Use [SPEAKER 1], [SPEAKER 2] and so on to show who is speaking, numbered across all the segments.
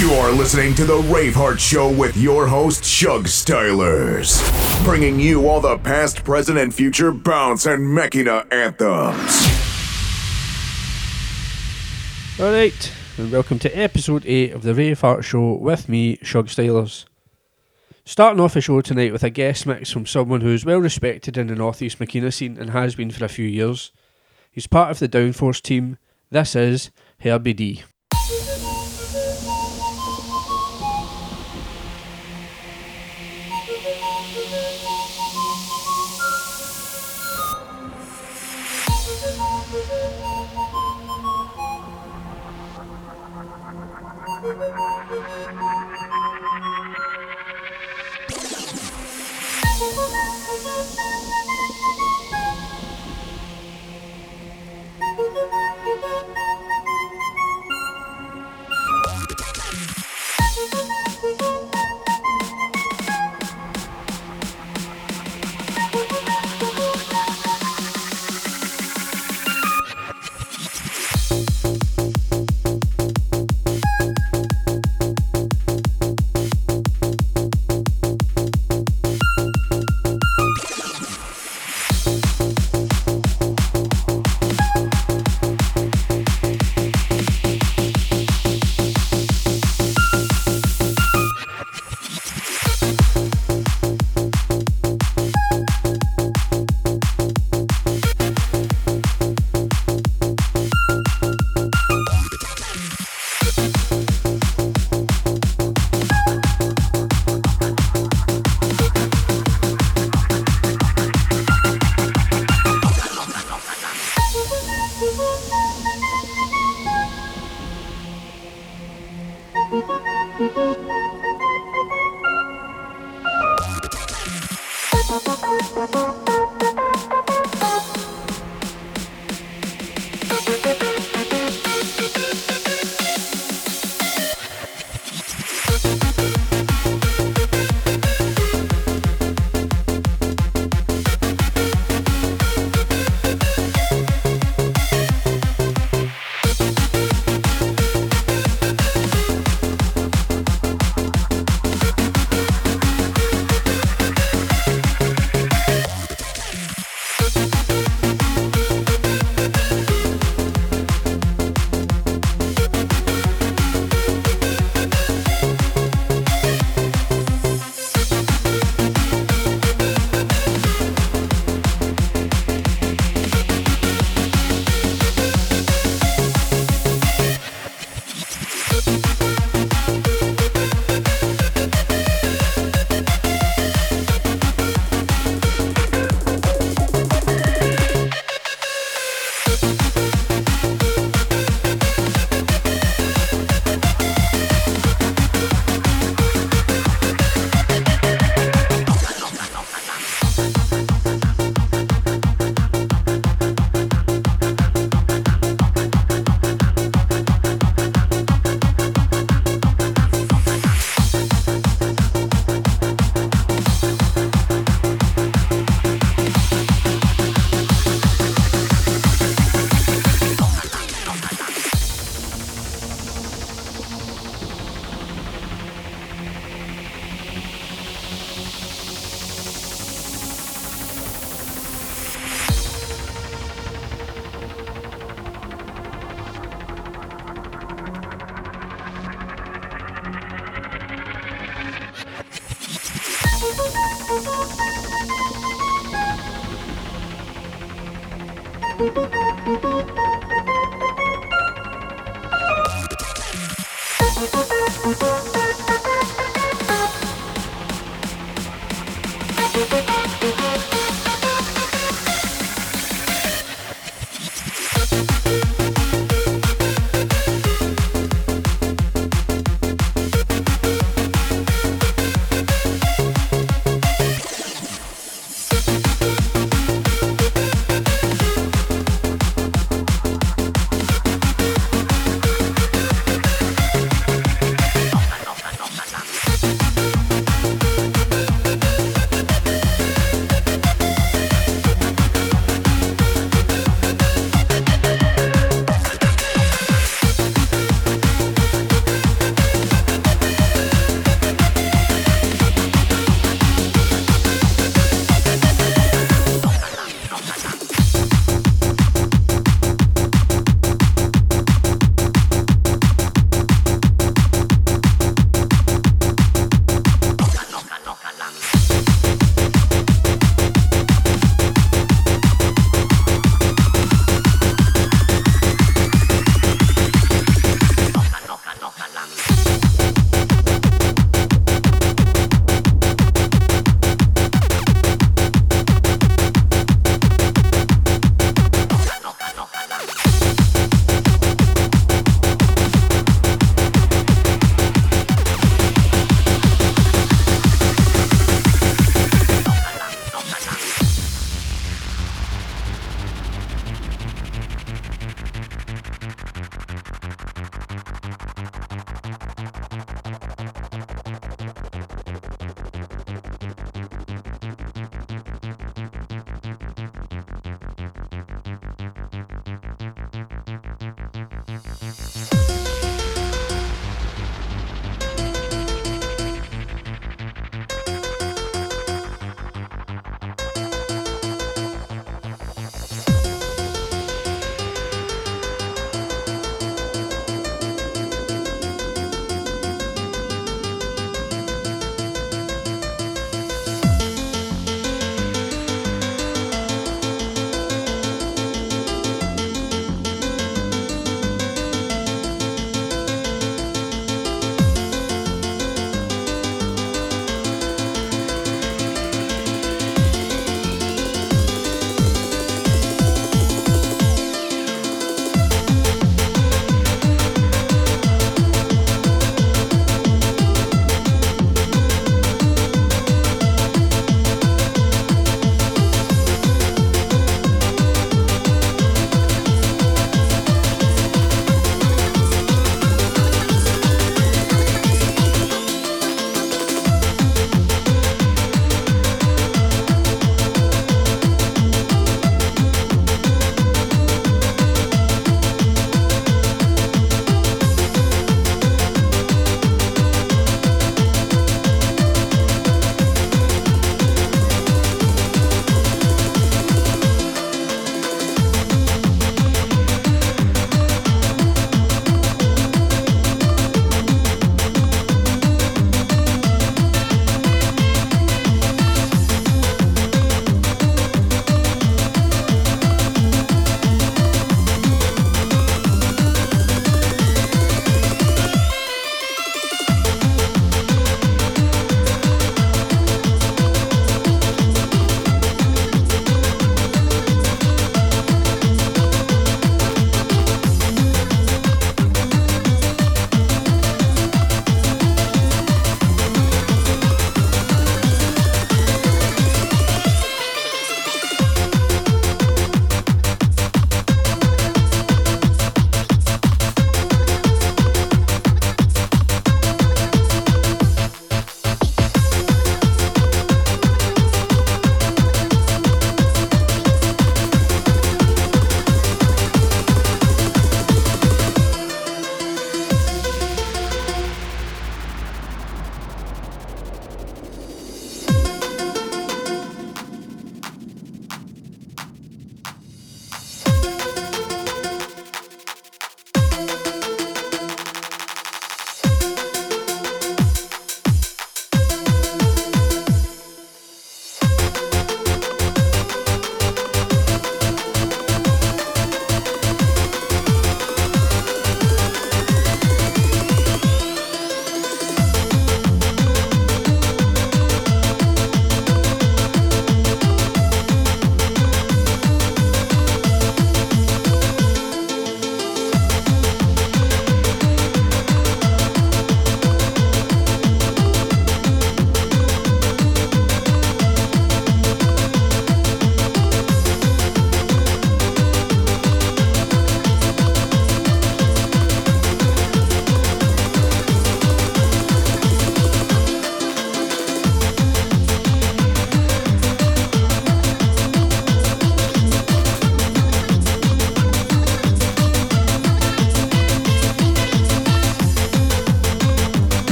[SPEAKER 1] You're listening to the Raveheart Show with your host, Shug Stylers, bringing you all the past, present, and future bounce and Makina anthems.
[SPEAKER 2] Alright, and welcome to episode 8 of the Raveheart Show with me, Shug Stylers. Starting off the show tonight with a guest mix from someone who is well respected in the Northeast Makina scene and has been for a few years. He's part of the Downforce team. This is Herby D.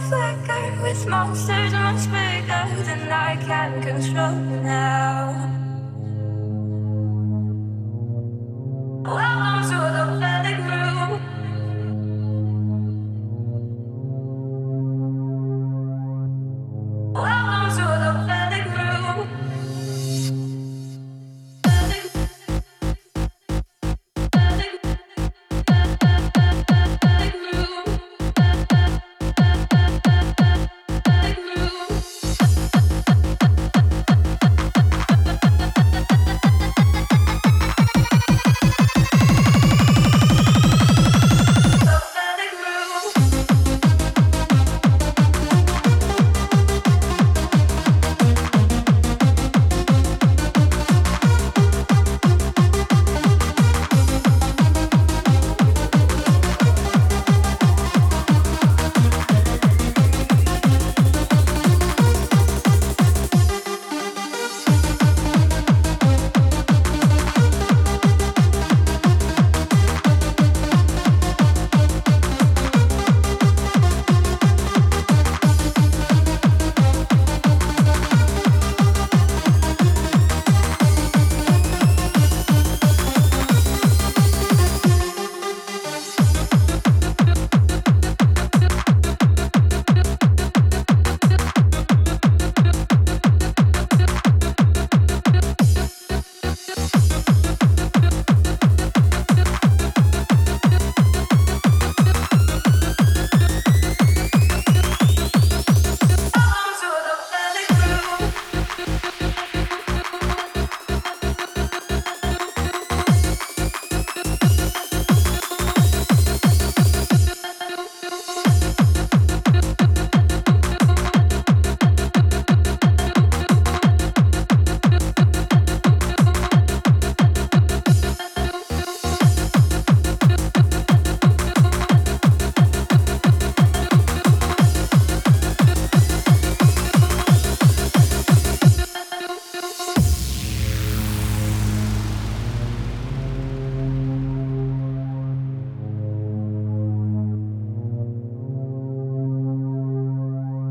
[SPEAKER 3] flicker with monsters much bigger than I can control now.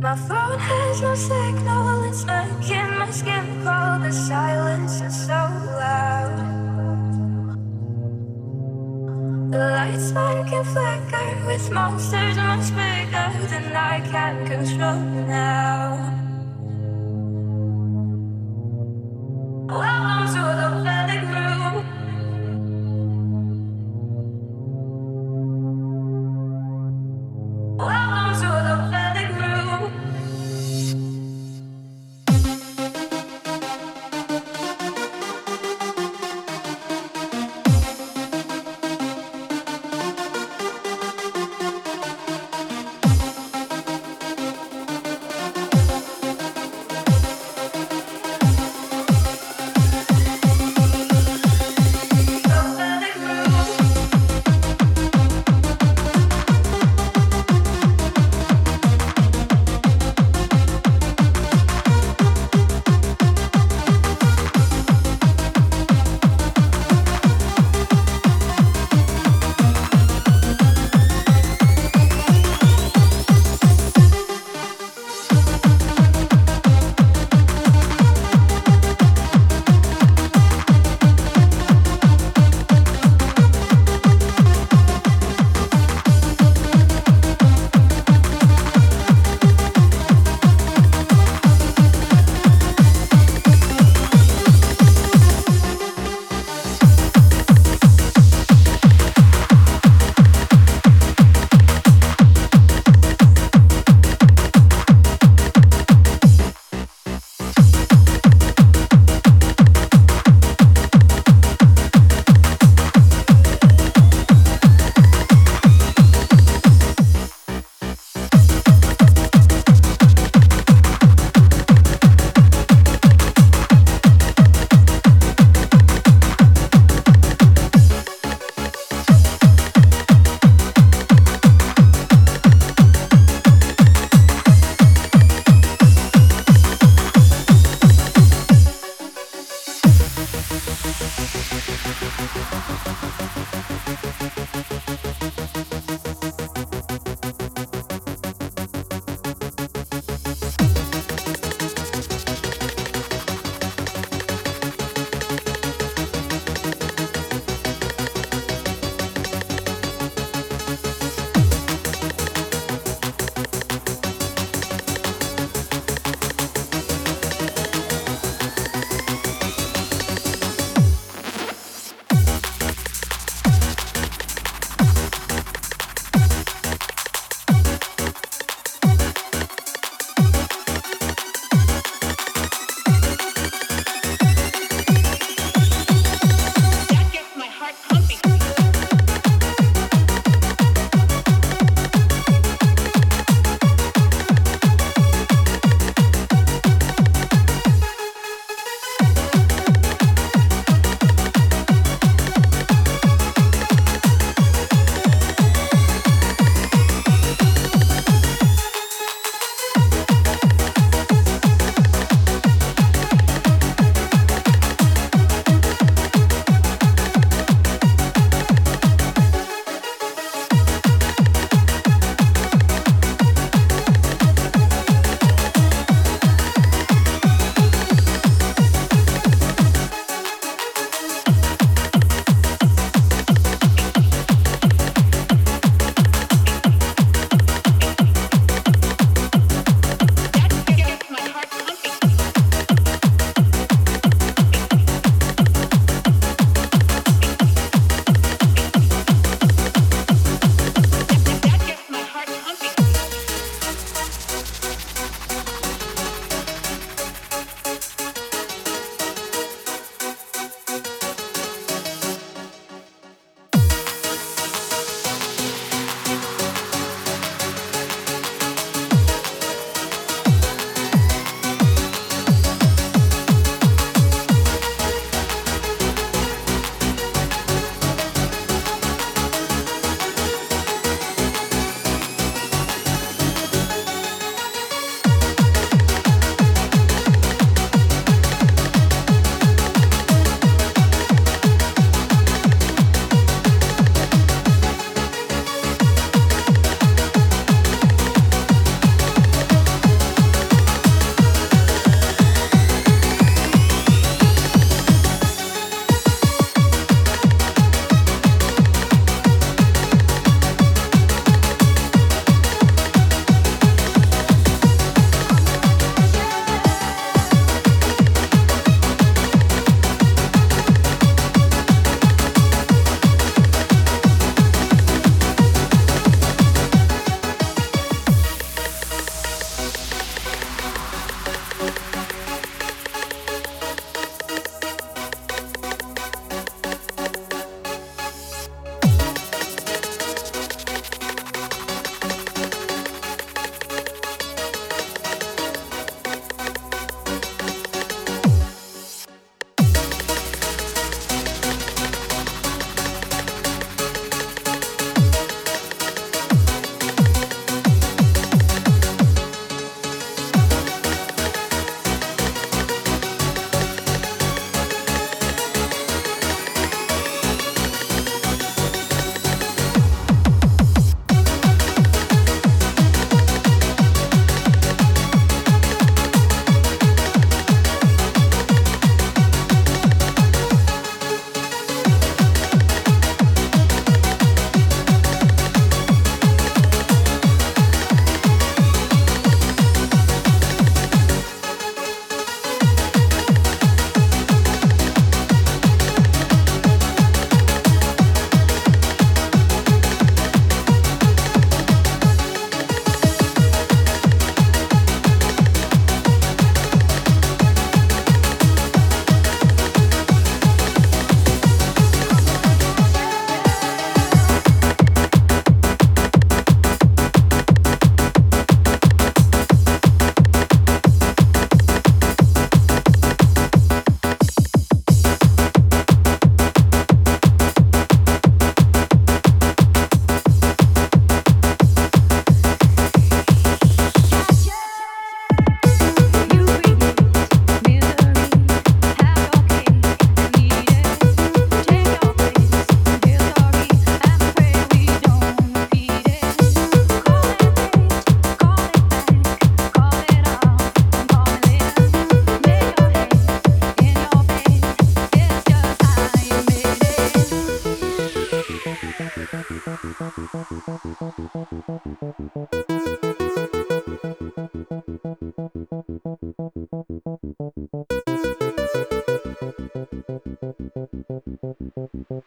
[SPEAKER 3] My phone has no signal, it's making my skin crawl. The silence is so loud. The lights spark and flicker with monsters much bigger than I can control now.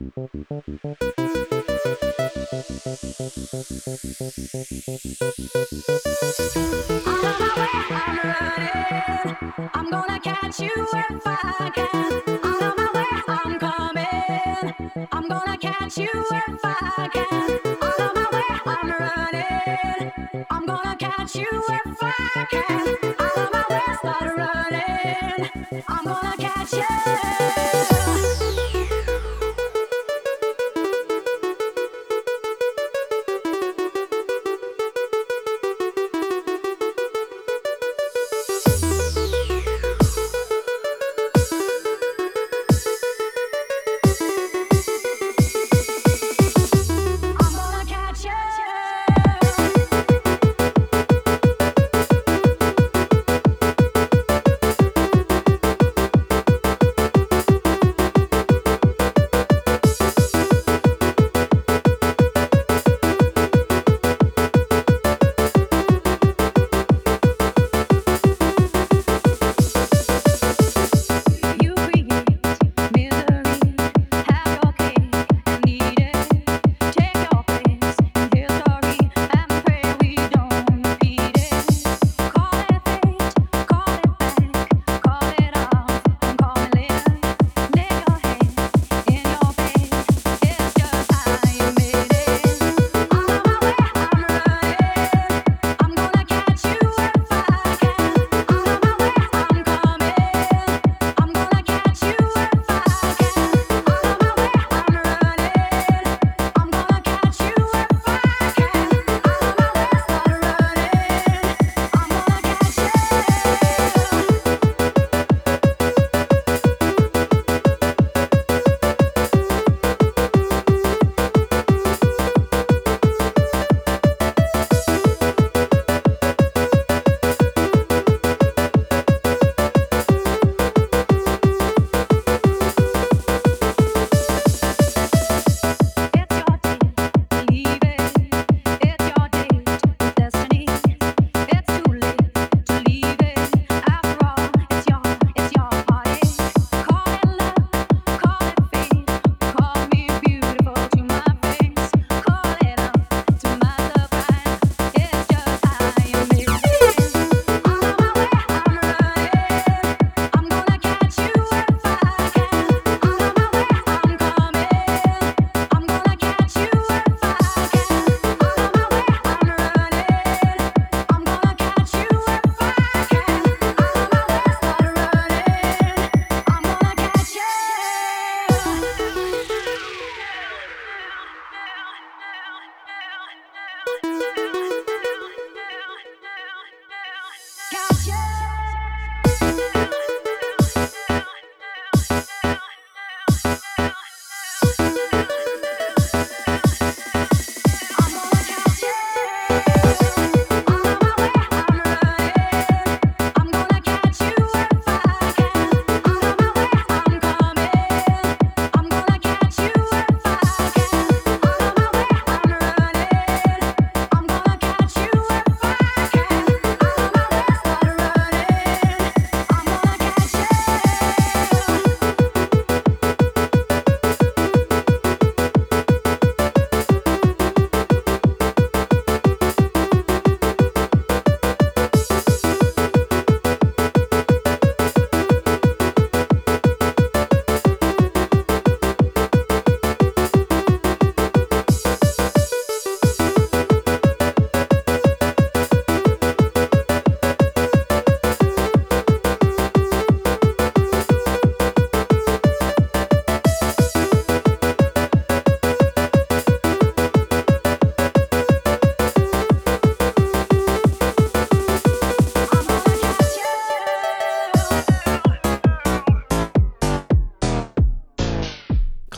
[SPEAKER 4] Thank you.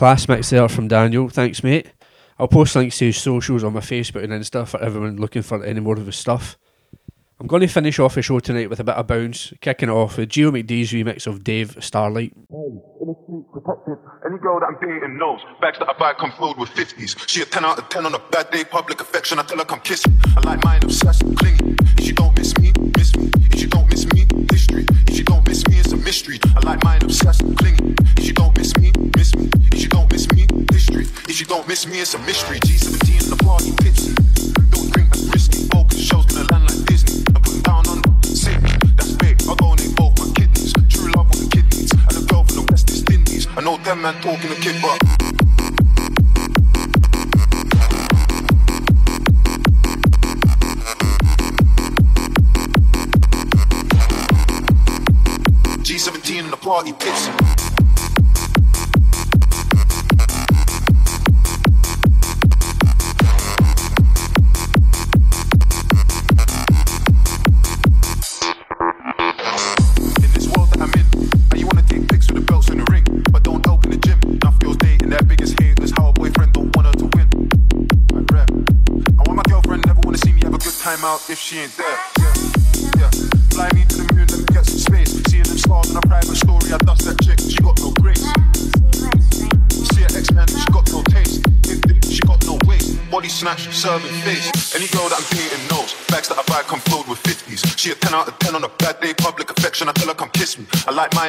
[SPEAKER 2] class mix there from Daniel. Thanks, mate. I'll post links to his socials on my Facebook and Insta for everyone looking for any more of his stuff. I'm going to finish off the show tonight with a bit of bounce, kicking it off with Geo McDee's remix of Dave Starlight.
[SPEAKER 5] Any girl that I'm dating knows bags that I buy come filled with 50s. She a 10 out of 10 on a bad day, public affection. I tell her come kiss me. I like mine obsessed, clingy. She don't miss me, miss me miss me, it's a mystery. I like mine obsessed, clingy. If you don't miss me, miss me. If you don't miss me, history. If you don't miss me, it's a mystery. G17 in the party, tipsy. Don't drink, that's risky. Focus, show's gonna land like Disney. I'm down on Sydney. That's big, I'll go on it both my kidneys. True love with kidneys. And a girl from the West Indies. I know them man talking to kid, but. Party pits.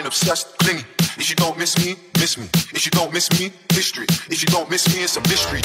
[SPEAKER 5] Obsessed, clingy. If you don't miss me, miss me. If you don't miss me, history. If you don't miss me, it's a mystery.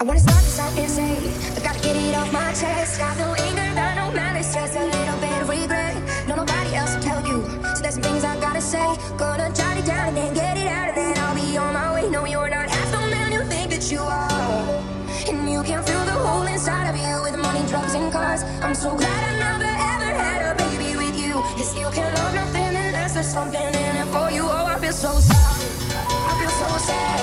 [SPEAKER 6] I wanna start this off and say I gotta get it off my chest. Got no anger, got no malice, just a little bit of regret. No, nobody else will tell you. So there's some things I gotta say. Gonna jot it down and then get it out, and then I'll be on my way. No, you're not half the man you think that you are. And you can fill the hole inside of you with money, drugs, and cars. I'm so glad I never ever had a baby with you. You still can love nothing unless there's something in it for you. Oh, I feel so sorry. I feel so sad.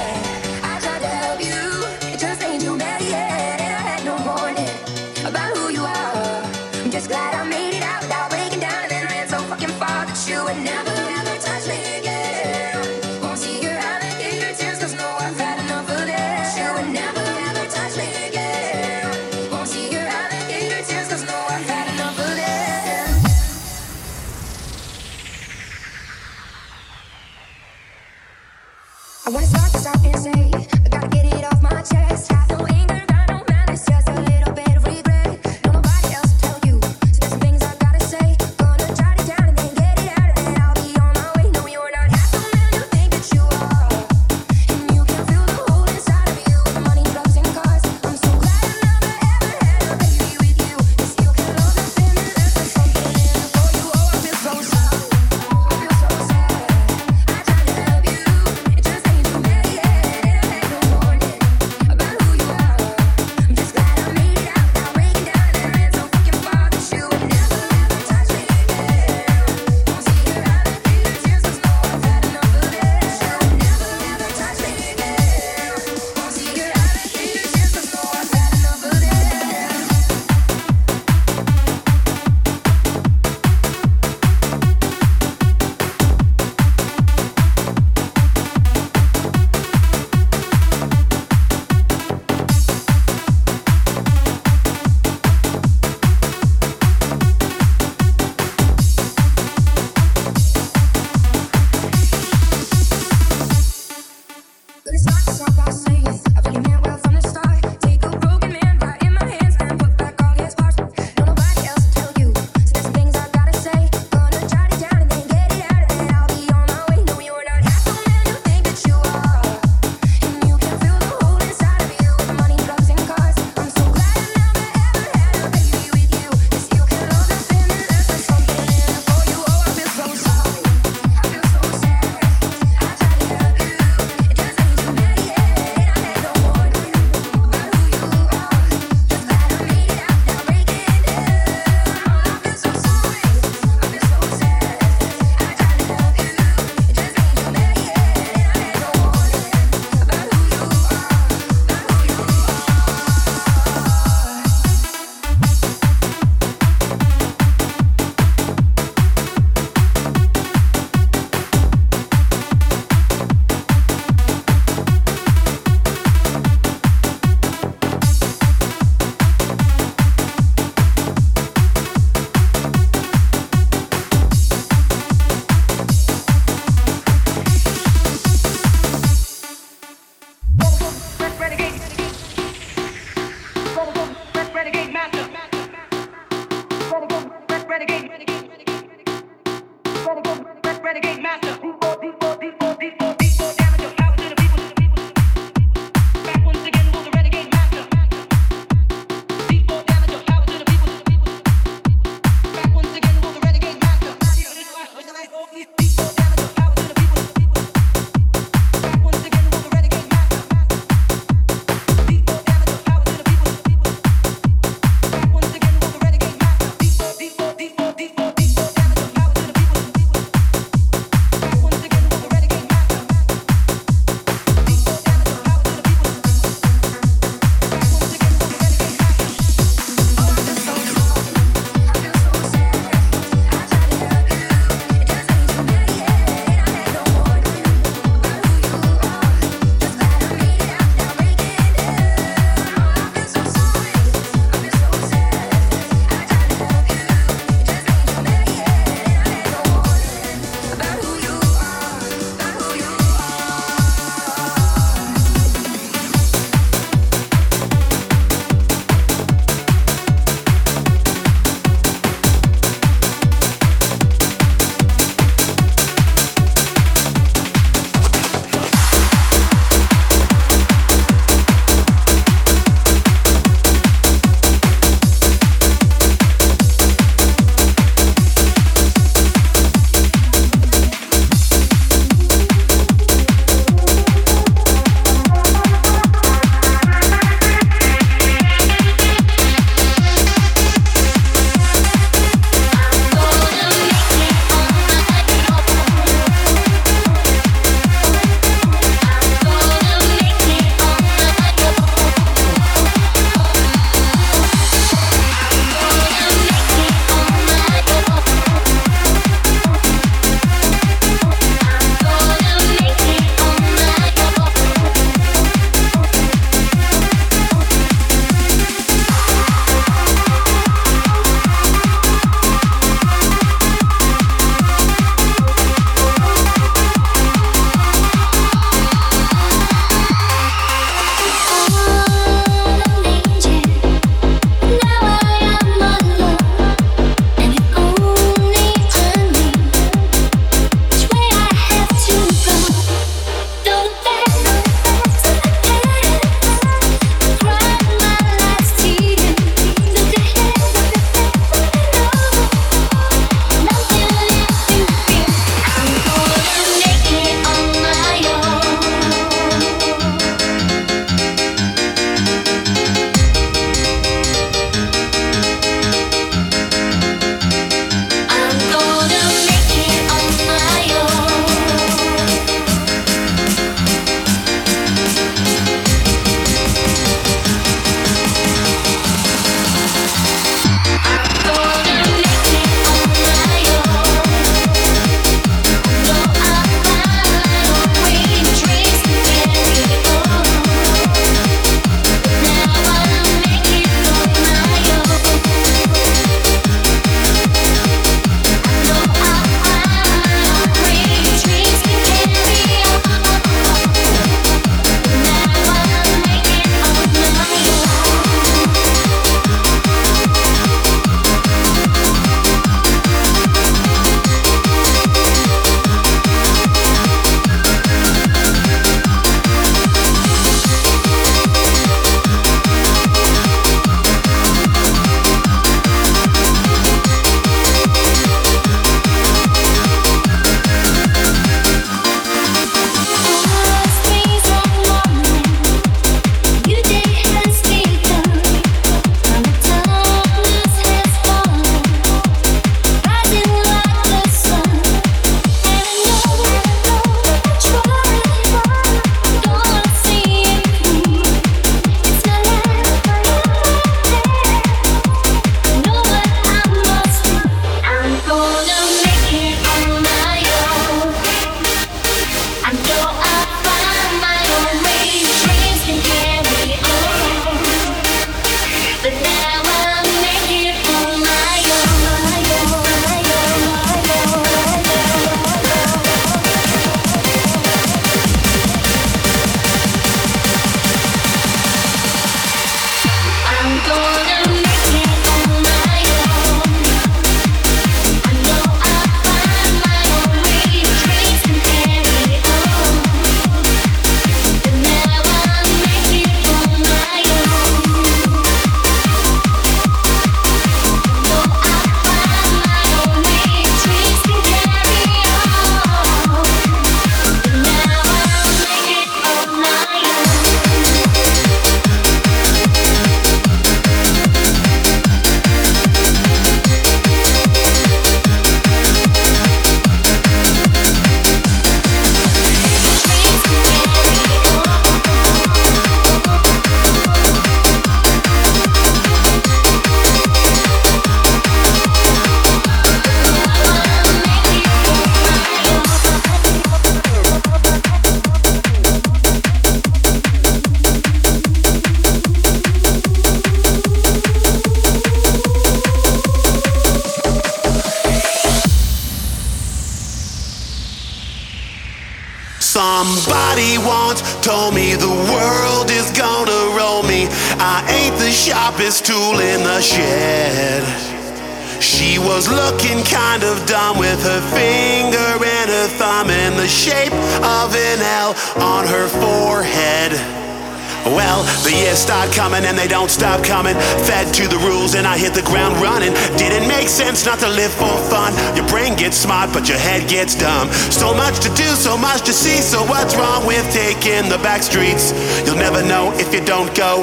[SPEAKER 7] Sense not to live for fun. Your brain gets smart, but your head gets dumb. So much to do, so much to see. So what's wrong with taking the back streets? You'll never know if you don't go.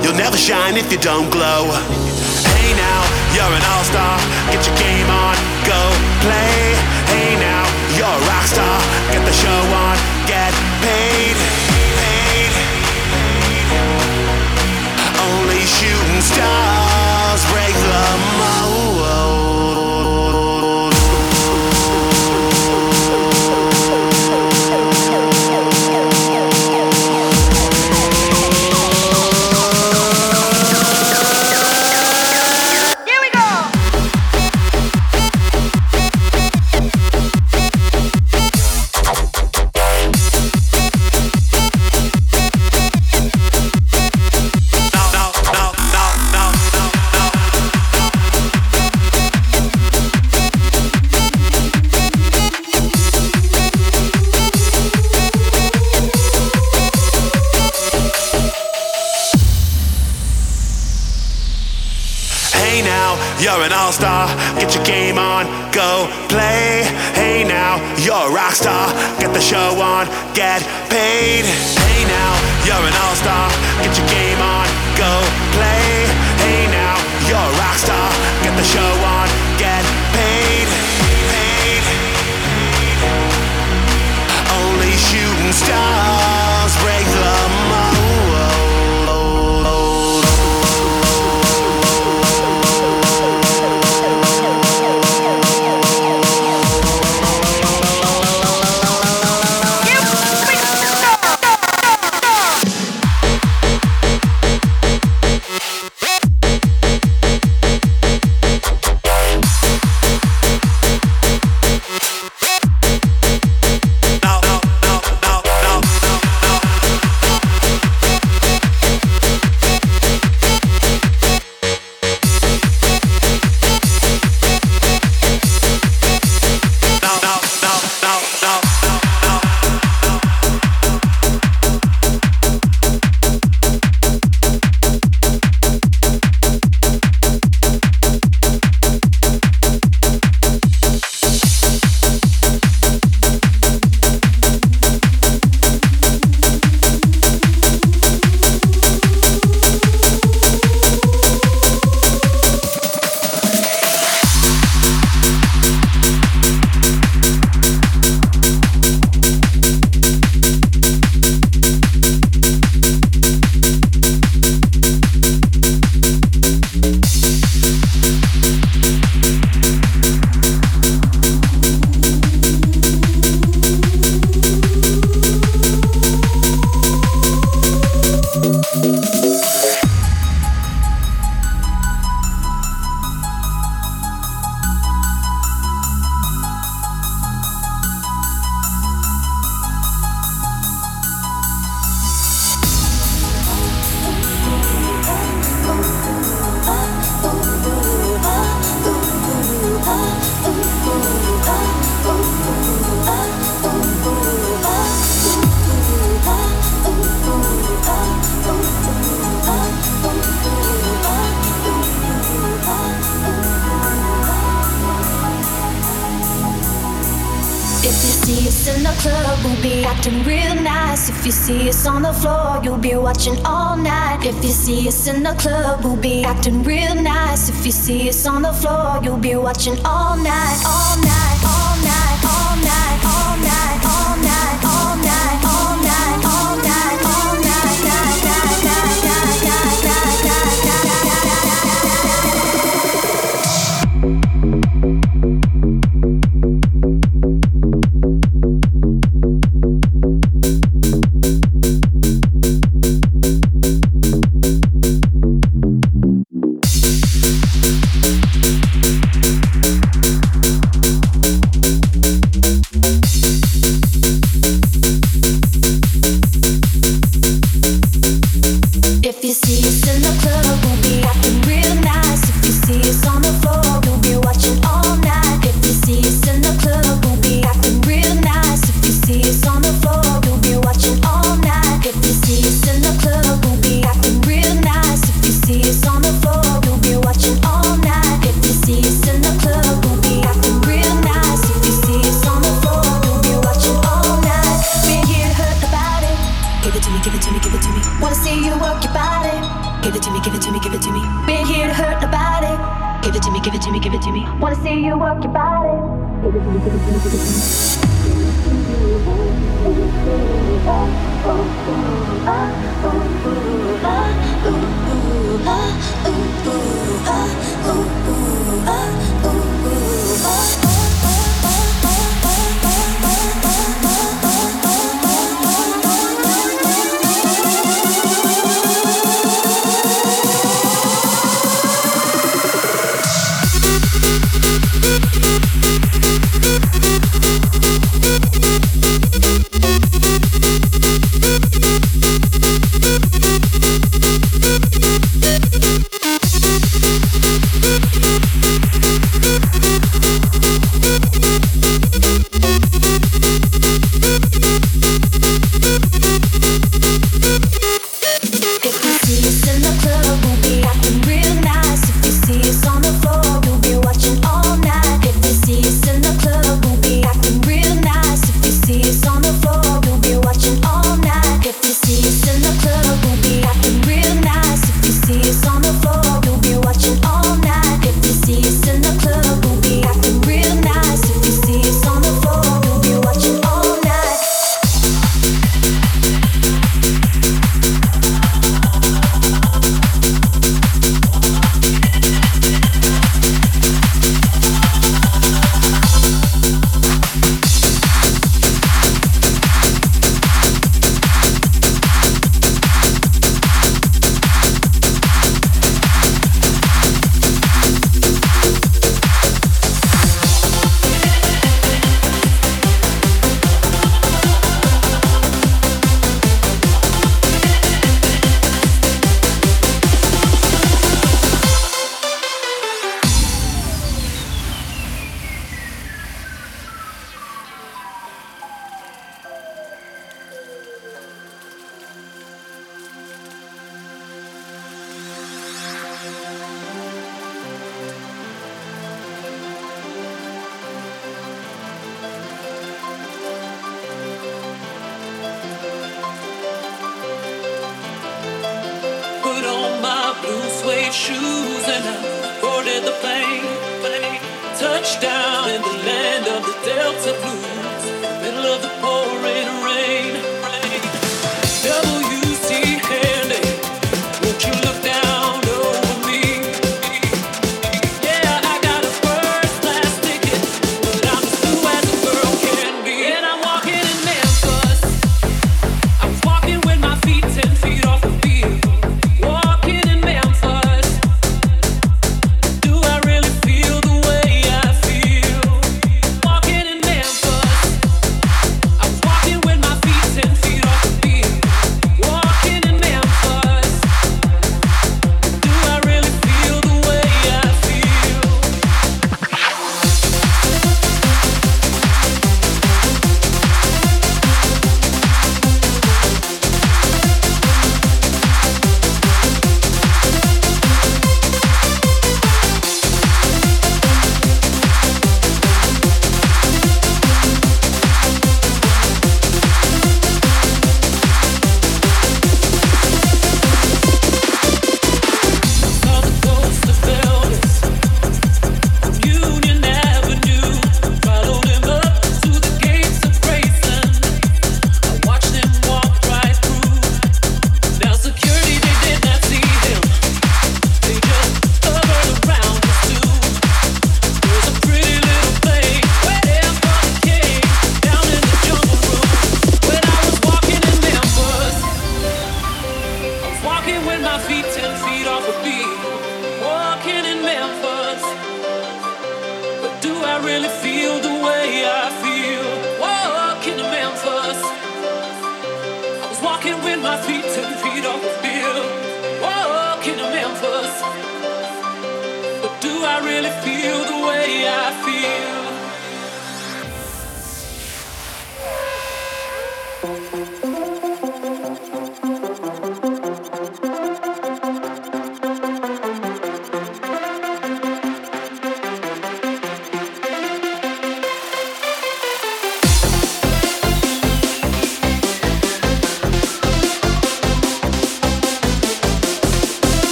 [SPEAKER 7] You'll never shine if you don't glow. Hey now, you're an all-star. Get your game on, go play. Hey now, you're a rock star. Get the show on, get. Paid. Paid. Hey now, you're an all-star. Get
[SPEAKER 8] see us in the club, we'll be acting real nice. If you see us on the floor, you'll be watching all night, all night, all night, all night, all night,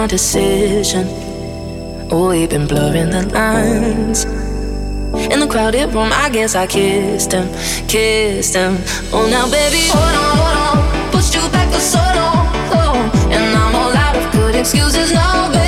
[SPEAKER 9] my
[SPEAKER 10] decision. We've been blurring the lines. In the crowded room, I guess I kissed him, kissed him. Oh, now, baby, hold on, hold on. Pushed you back for so long. Oh, and I'm all out of good excuses now, baby.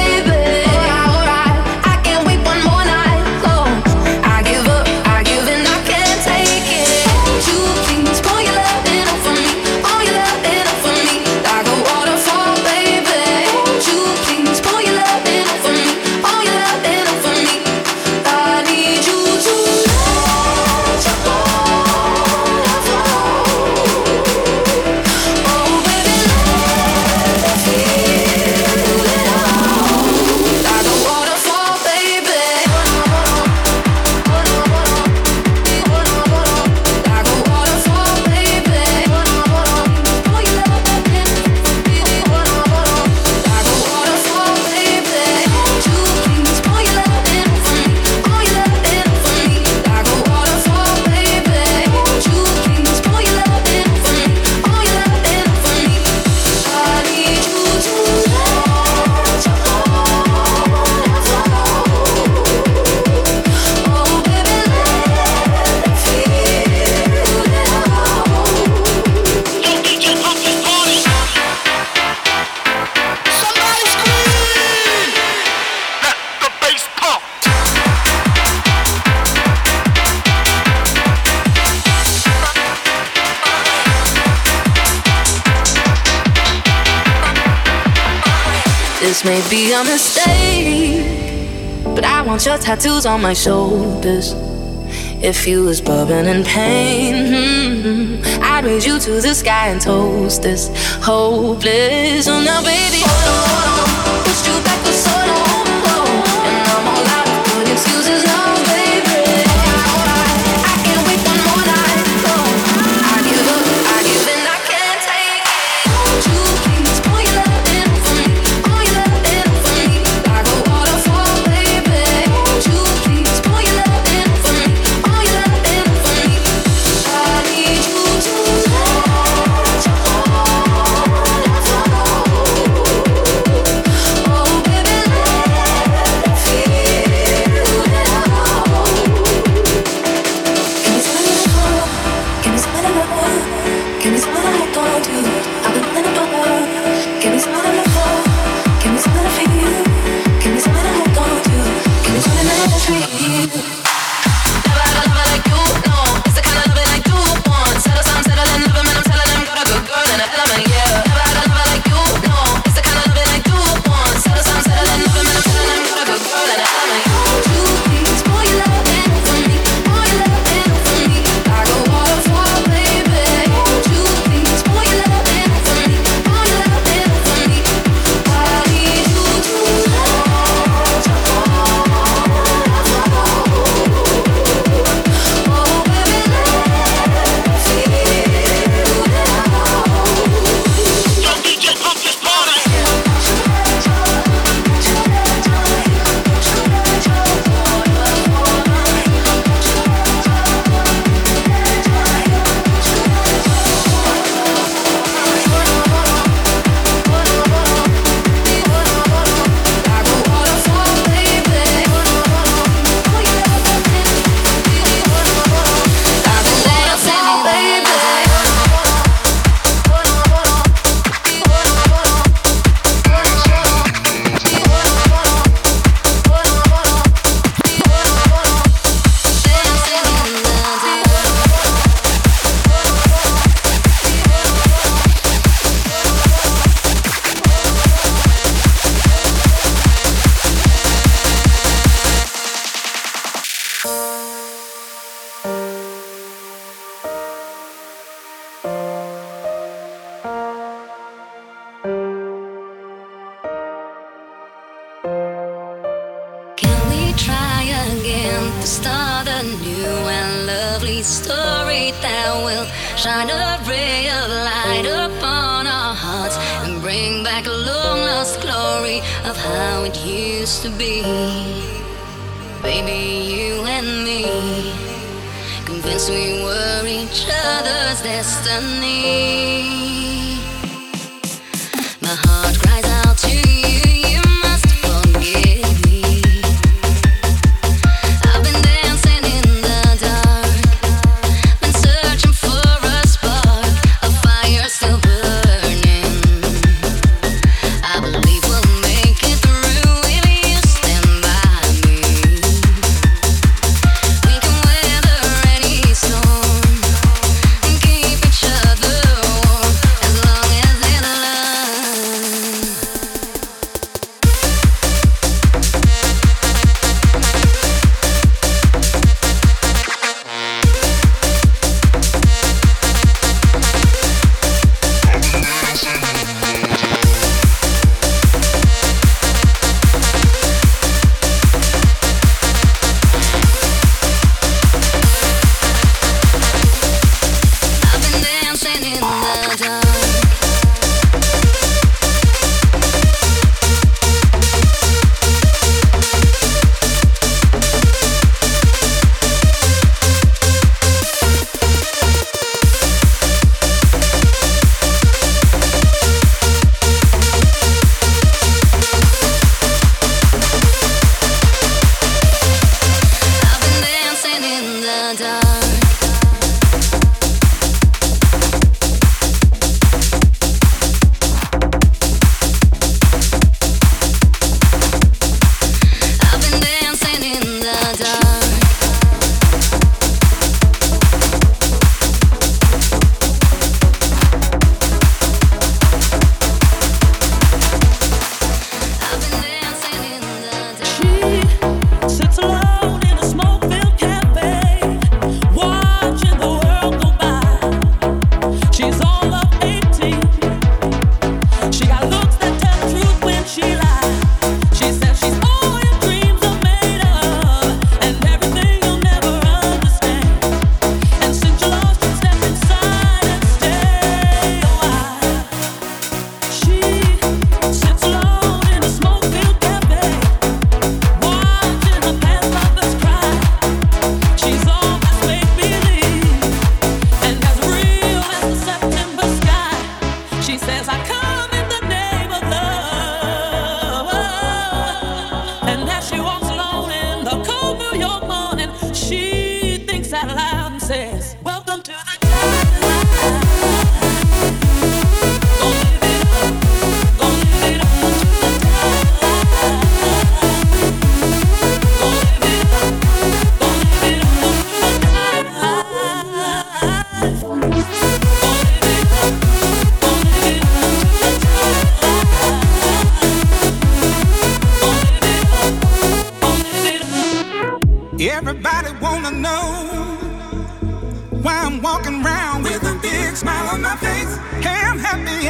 [SPEAKER 11] tattoos on my shoulders. If you was bubbling in pain, hmm, I'd raise you to the sky and toast this hopeless. Oh, now, baby.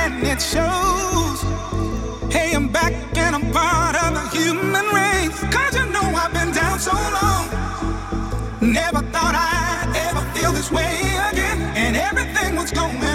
[SPEAKER 11] And it
[SPEAKER 12] shows. Hey, I'm back and I'm part of the human race. Cause you know I've been down so long. Never thought I'd ever feel this way again. And everything was going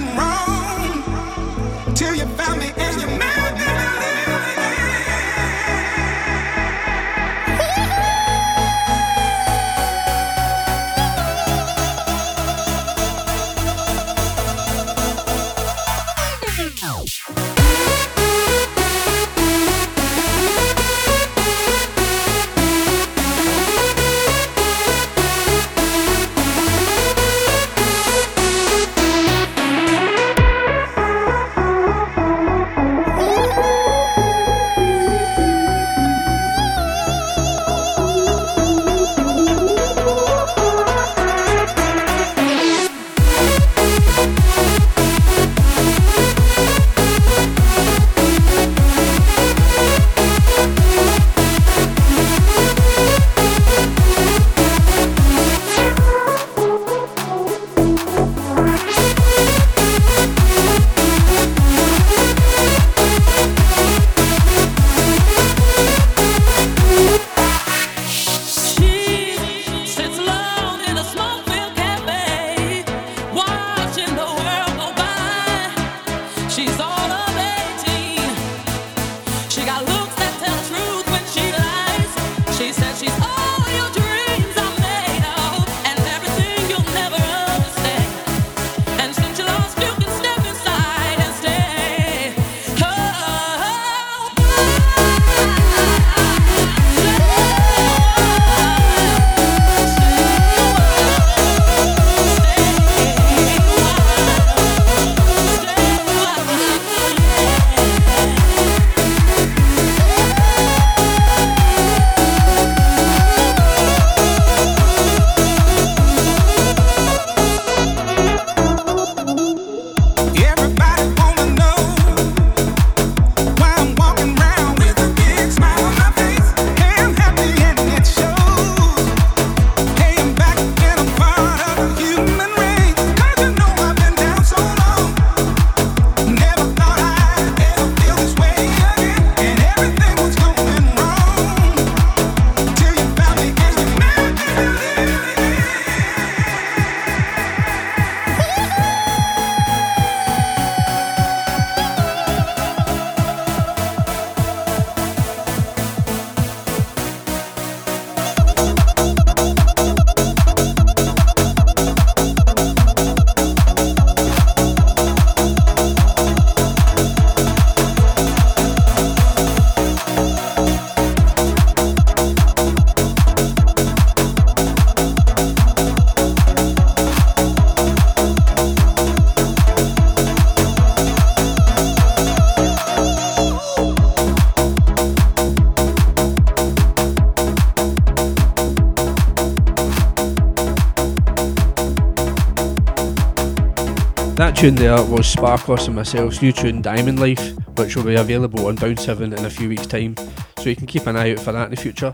[SPEAKER 2] tune there was Sparkles and myself's new tune Diamond Life, which will be available on Bound 7 in a few weeks' time, so you can keep an eye out for that in the future.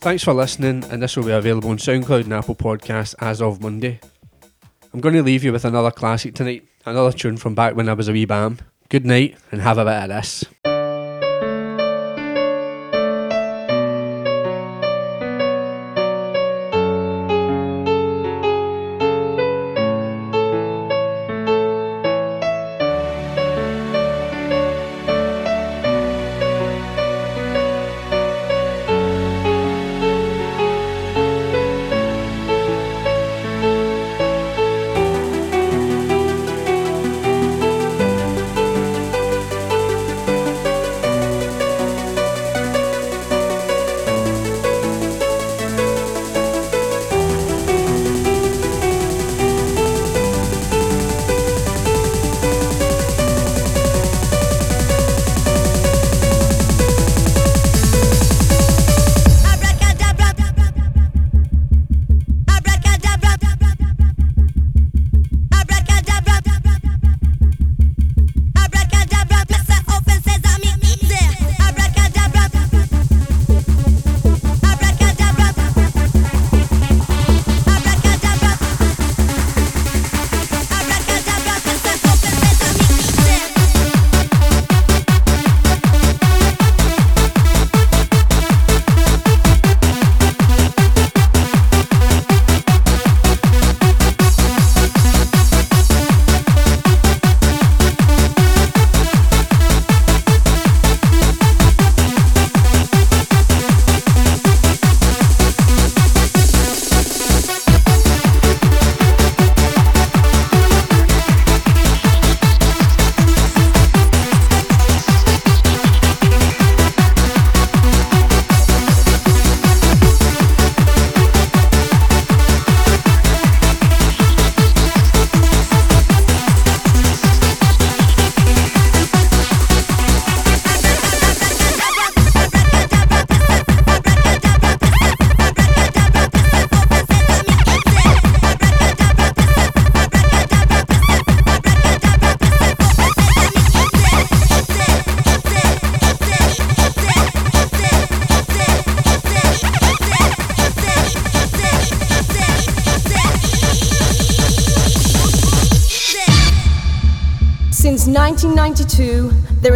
[SPEAKER 2] Thanks for listening, and this will be available on SoundCloud and Apple Podcasts as of Monday. I'm going to leave you with another classic tonight, another tune from back when I was a wee bam. Good night, and have a bit of this.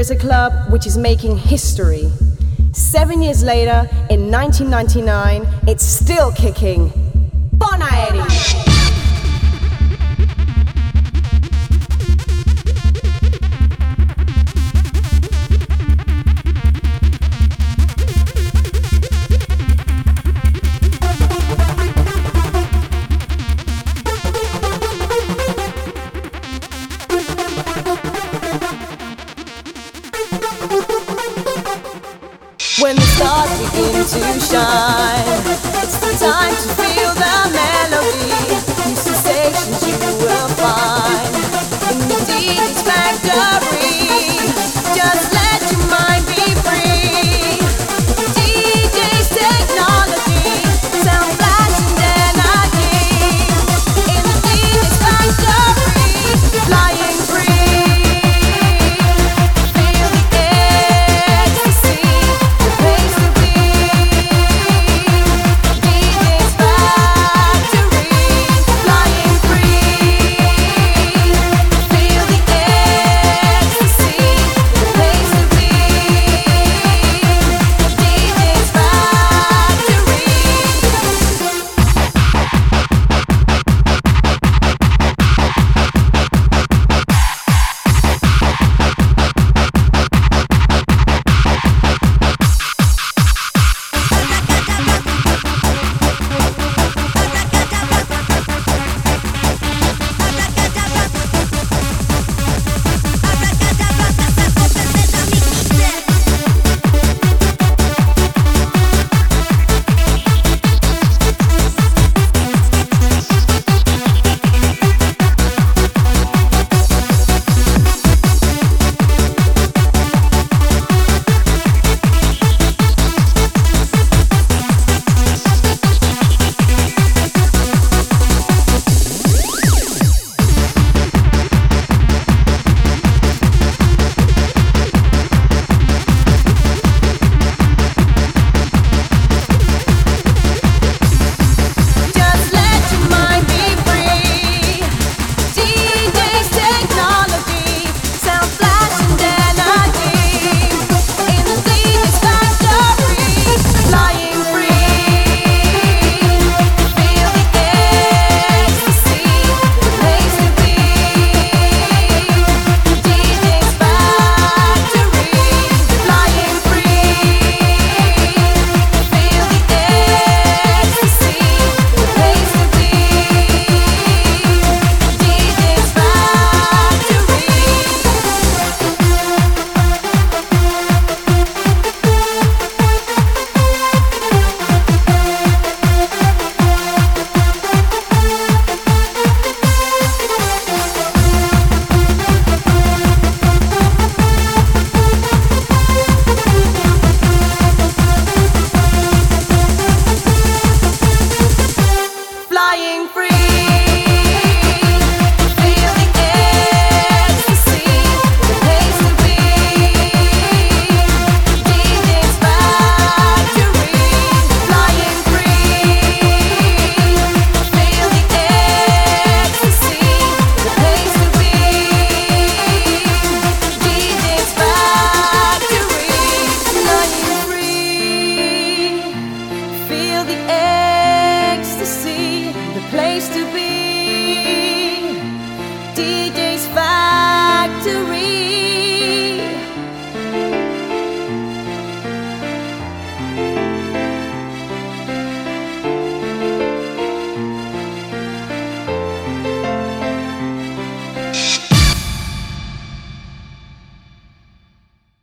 [SPEAKER 4] is a club which is making history. Seven years later, in 1999, it's still kicking.